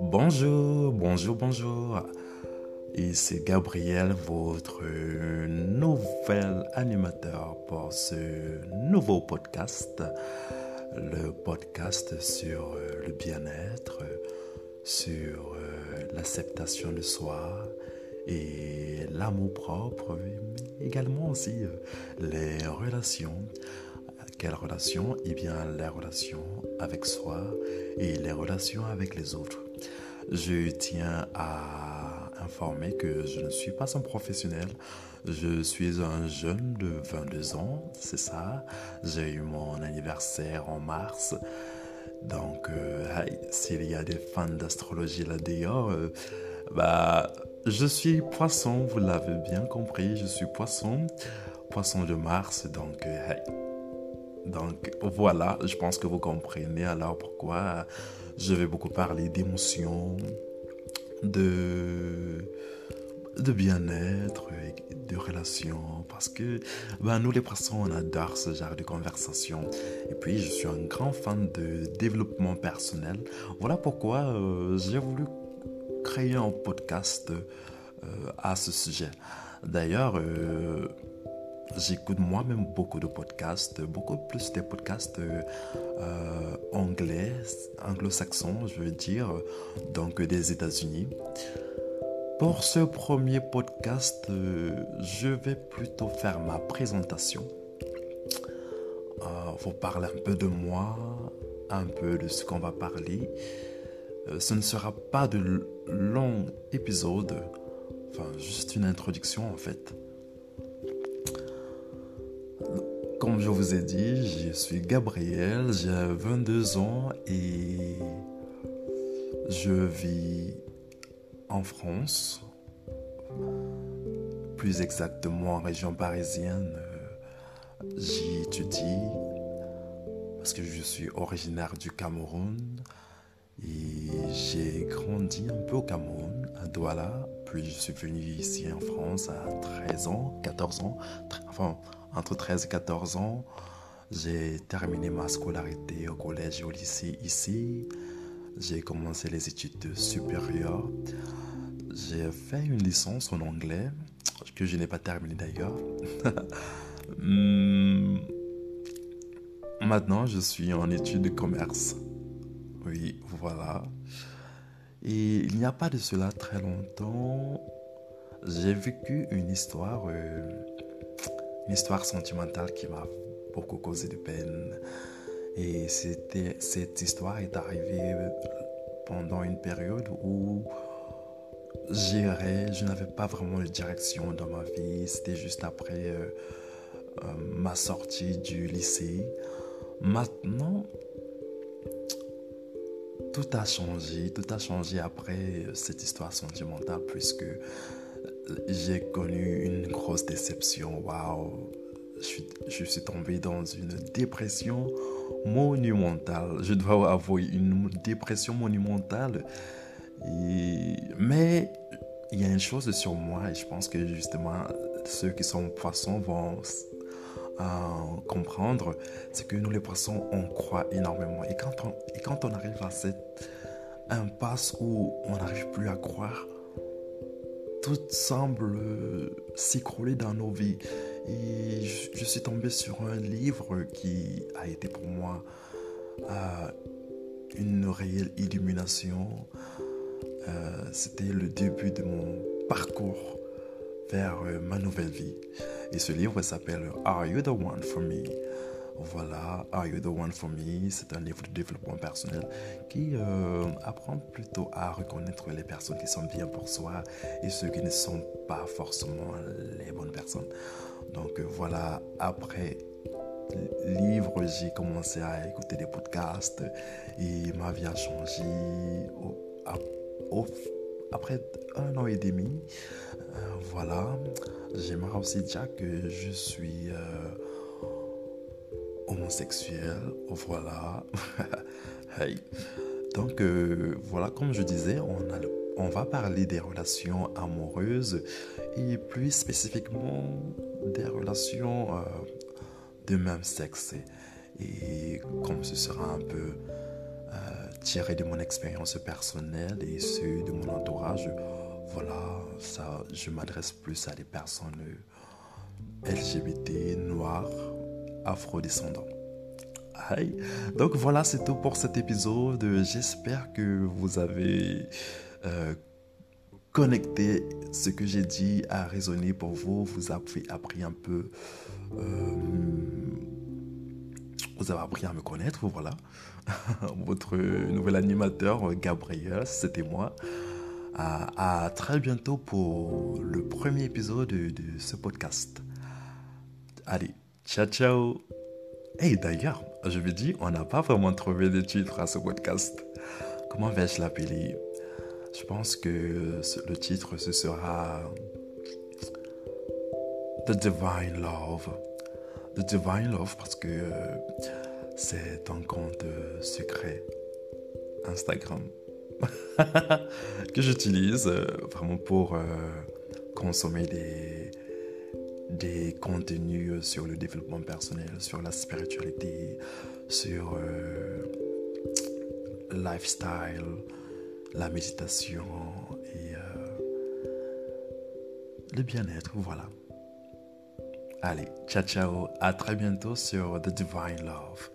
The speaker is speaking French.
Bonjour, bonjour, bonjour. Et c'est Gabriel, votre nouvel animateur pour ce nouveau podcast. Le podcast sur le bien-être, sur euh, l'acceptation de soi et l'amour propre, mais également aussi euh, les relations. Quelles relations Eh bien, les relations avec soi et les relations avec les autres. Je tiens à informer que je ne suis pas un professionnel. Je suis un jeune de 22 ans, c'est ça. J'ai eu mon anniversaire en mars. Donc, euh, s'il y a des fans d'astrologie là-dedans, euh, bah, je suis poisson, vous l'avez bien compris, je suis poisson, poisson de Mars, donc, euh, donc voilà, je pense que vous comprenez alors pourquoi je vais beaucoup parler d'émotions, de, de bien-être, de relations, parce que ben, nous les poissons, on adore ce genre de conversation. Et puis, je suis un grand fan de développement personnel. Voilà pourquoi euh, j'ai voulu créer un podcast euh, à ce sujet. D'ailleurs, euh, J'écoute moi-même beaucoup de podcasts, beaucoup plus des podcasts euh, anglais, anglo-saxons, je veux dire, donc des États-Unis. Pour ce premier podcast, euh, je vais plutôt faire ma présentation. Euh, vous parler un peu de moi, un peu de ce qu'on va parler. Euh, ce ne sera pas de long épisode, enfin juste une introduction en fait. Comme je vous ai dit, je suis Gabriel, j'ai 22 ans et je vis en France, plus exactement en région parisienne. J'y étudie parce que je suis originaire du Cameroun et j'ai grandi un peu au Cameroun, à Douala, puis je suis venu ici en France à 13 ans, 14 ans, enfin entre 13 et 14 ans, j'ai terminé ma scolarité au collège et au lycée ici. J'ai commencé les études supérieures. J'ai fait une licence en anglais, que je n'ai pas terminé d'ailleurs. Hmm. Maintenant, je suis en études de commerce. Oui, voilà. Et il n'y a pas de cela très longtemps, j'ai vécu une histoire euh, une histoire sentimentale qui m'a beaucoup causé de peine. Et cette histoire est arrivée pendant une période où j'irais, je n'avais pas vraiment de direction dans ma vie. C'était juste après euh, euh, ma sortie du lycée. Maintenant, tout a changé, tout a changé après cette histoire sentimentale puisque j'ai connu une grosse déception. Waouh! Je, suis tombé dans une dépression monumentale. Je dois avouer une dépression monumentale. mais il y a une chose sur moi et je pense que justement ceux qui sont poissons vont comprendre, c'est que nous les poissons, on croit énormément. Et quand on, et quand on arrive à cette impasse où on n'arrive plus à croire, tout semble s'écrouler dans nos vies. Et je, suis tombé sur un livre qui a été pour moi euh, une réelle illumination. Euh, c'était le début de mon parcours vers euh, ma nouvelle vie. Et ce livre s'appelle Are You the One for Me? Voilà, Are You the One for Me? C'est un livre de développement personnel qui euh, apprend plutôt à reconnaître les personnes qui sont bien pour soi et ceux qui ne sont pas forcément les bonnes personnes. Donc euh, voilà, après livre, j'ai commencé à écouter des podcasts et ma vie a changé. Après un an et demi, euh, voilà, j'aimerais aussi dire que je suis homosexuel. Voilà. Donc euh, voilà, comme je disais, on, va parler des relations amoureuses et plus spécifiquement des relations euh, de même sexe. Et comme ce sera un peu tiré de mon expérience personnelle et ceux de mon entourage, voilà, ça, je m'adresse plus à des personnes LGBT, noires, afro-descendants. Donc voilà, c'est tout pour cet épisode. J'espère que vous avez euh, connecté ce que j'ai dit a résonné pour vous. Vous avez appris un peu. Euh, vous avez appris à me connaître, voilà. Votre nouvel animateur, Gabriel, c'était moi. À, très bientôt pour le premier épisode de, ce podcast. Allez, ciao ciao. Et d'ailleurs, je me dis, on n'a pas vraiment trouvé de titre à ce podcast. Comment vais-je l'appeler? Je pense que le titre, ce sera The Divine Love. The Divine Love parce que euh, c'est un compte secret Instagram que j'utilise euh, vraiment pour euh, consommer des des contenus sur le développement personnel, sur la spiritualité, sur euh, le lifestyle, la méditation et euh, le bien-être. Voilà. Allez, ciao ciao, à très bientôt sur The Divine Love.